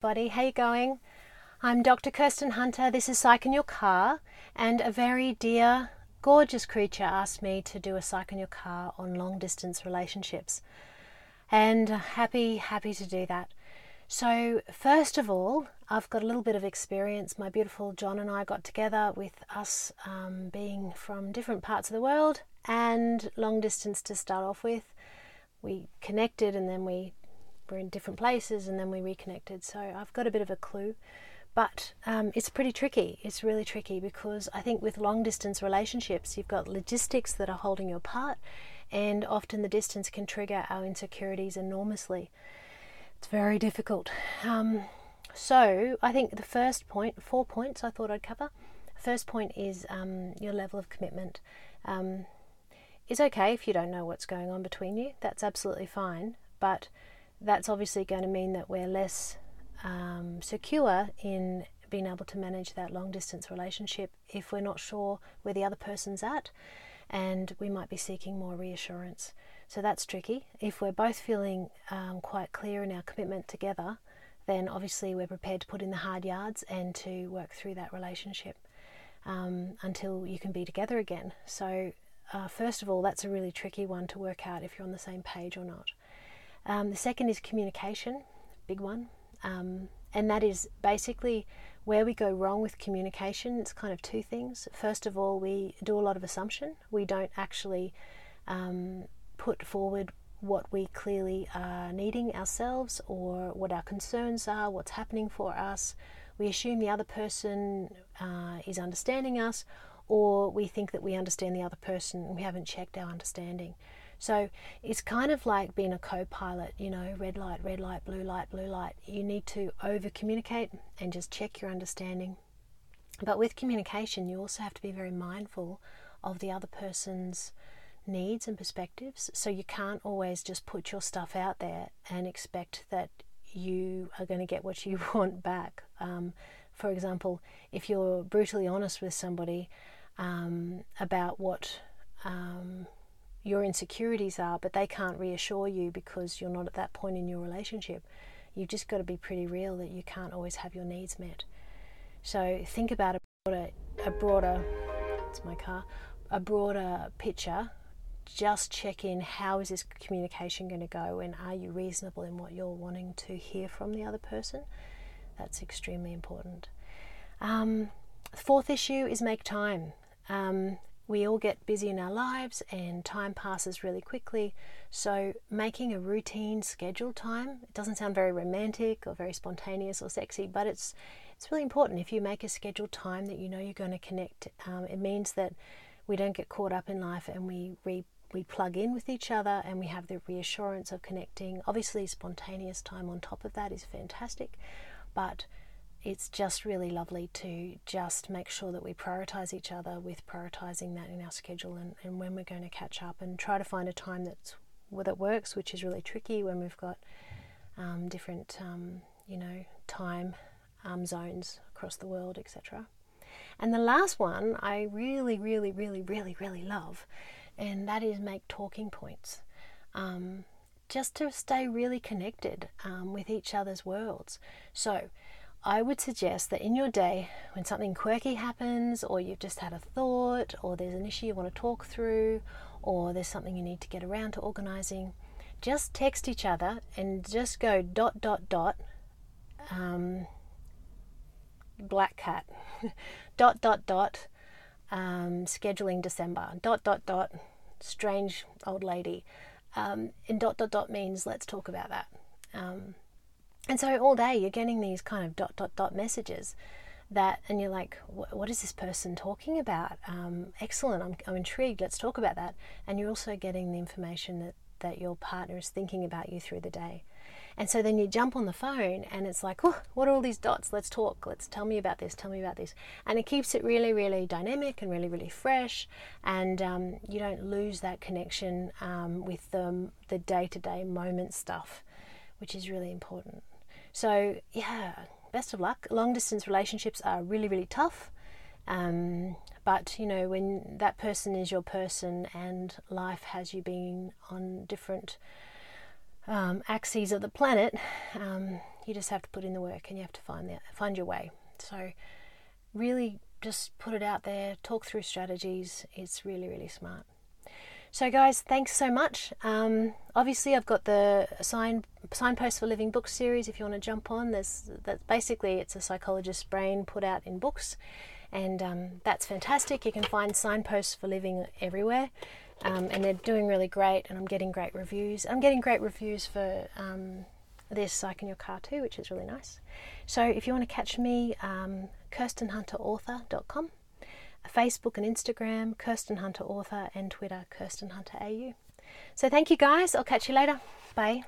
buddy. How you going? I'm Dr. Kirsten Hunter. This is Psych in Your Car, and a very dear, gorgeous creature asked me to do a Psych in Your Car on long distance relationships. And happy, happy to do that. So, first of all, I've got a little bit of experience. My beautiful John and I got together with us um, being from different parts of the world and long distance to start off with. We connected and then we were in different places and then we reconnected. So I've got a bit of a clue. But um, it's pretty tricky. It's really tricky because I think with long distance relationships, you've got logistics that are holding you apart, and often the distance can trigger our insecurities enormously. It's very difficult. Um, so I think the first point, four points I thought I'd cover. First point is um, your level of commitment. Um, it's okay if you don't know what's going on between you. That's absolutely fine. But that's obviously going to mean that we're less um, secure in being able to manage that long distance relationship if we're not sure where the other person's at and we might be seeking more reassurance. So that's tricky. If we're both feeling um, quite clear in our commitment together, then obviously we're prepared to put in the hard yards and to work through that relationship um, until you can be together again. So, uh, first of all, that's a really tricky one to work out if you're on the same page or not. Um, the second is communication, big one. Um, and that is basically where we go wrong with communication. It's kind of two things. First of all, we do a lot of assumption. We don't actually um, put forward what we clearly are needing ourselves or what our concerns are, what's happening for us. We assume the other person uh, is understanding us, or we think that we understand the other person and we haven't checked our understanding. So it's kind of like being a co pilot, you know, red light, red light, blue light, blue light. You need to over communicate and just check your understanding. But with communication, you also have to be very mindful of the other person's needs and perspectives. So you can't always just put your stuff out there and expect that you are going to get what you want back. Um, for example, if you're brutally honest with somebody um, about what um, your insecurities are, but they can't reassure you because you're not at that point in your relationship. You've just got to be pretty real that you can't always have your needs met. So think about a broader, a broader it's my car, a broader picture. Just check in how is this communication going to go and are you reasonable in what you're wanting to hear from the other person? That's extremely important. Um, fourth issue is make time. Um, we all get busy in our lives and time passes really quickly. So, making a routine scheduled time, it doesn't sound very romantic or very spontaneous or sexy, but it's it's really important. If you make a scheduled time that you know you're going to connect, um, it means that we don't get caught up in life and we re, we plug in with each other and we have the reassurance of connecting. Obviously, spontaneous time on top of that is fantastic, but it's just really lovely to just make sure that we prioritize each other with prioritizing that in our schedule and, and when we're going to catch up and try to find a time that's that works, which is really tricky when we've got um, different, um, you know, time um, zones across the world, etc. And the last one I really, really, really, really, really love, and that is make talking points. Um, just to stay really connected um, with each other's worlds. So, I would suggest that in your day, when something quirky happens, or you've just had a thought, or there's an issue you want to talk through, or there's something you need to get around to organizing, just text each other and just go dot dot dot um, black cat. Dot dot dot um, scheduling December. Dot dot dot strange old lady. Um, and dot dot dot means let's talk about that. And so all day you're getting these kind of dot, dot, dot messages that, and you're like, what is this person talking about? Um, excellent, I'm, I'm intrigued, let's talk about that. And you're also getting the information that, that your partner is thinking about you through the day. And so then you jump on the phone and it's like, oh, what are all these dots? Let's talk. Let's tell me about this. Tell me about this. And it keeps it really, really dynamic and really, really fresh. And um, you don't lose that connection um, with the, the day-to-day moment stuff, which is really important. So, yeah, best of luck. Long distance relationships are really, really tough. Um, but, you know, when that person is your person and life has you being on different um, axes of the planet, um, You just have to put in the work and you have to find the, find your way. So really just put it out there, talk through strategies. It's really, really smart. So, guys, thanks so much. Um, obviously, I've got the sign signpost for living book series. If you want to jump on, there's. Basically, it's a psychologist's brain put out in books, and um, that's fantastic. You can find signposts for living everywhere, um, and they're doing really great. And I'm getting great reviews. I'm getting great reviews for um, this Psych in Your Car too, which is really nice. So, if you want to catch me, um, KirstenHunterAuthor.com. Facebook and Instagram, Kirsten Hunter Author, and Twitter, Kirsten Hunter AU. So thank you guys. I'll catch you later. Bye.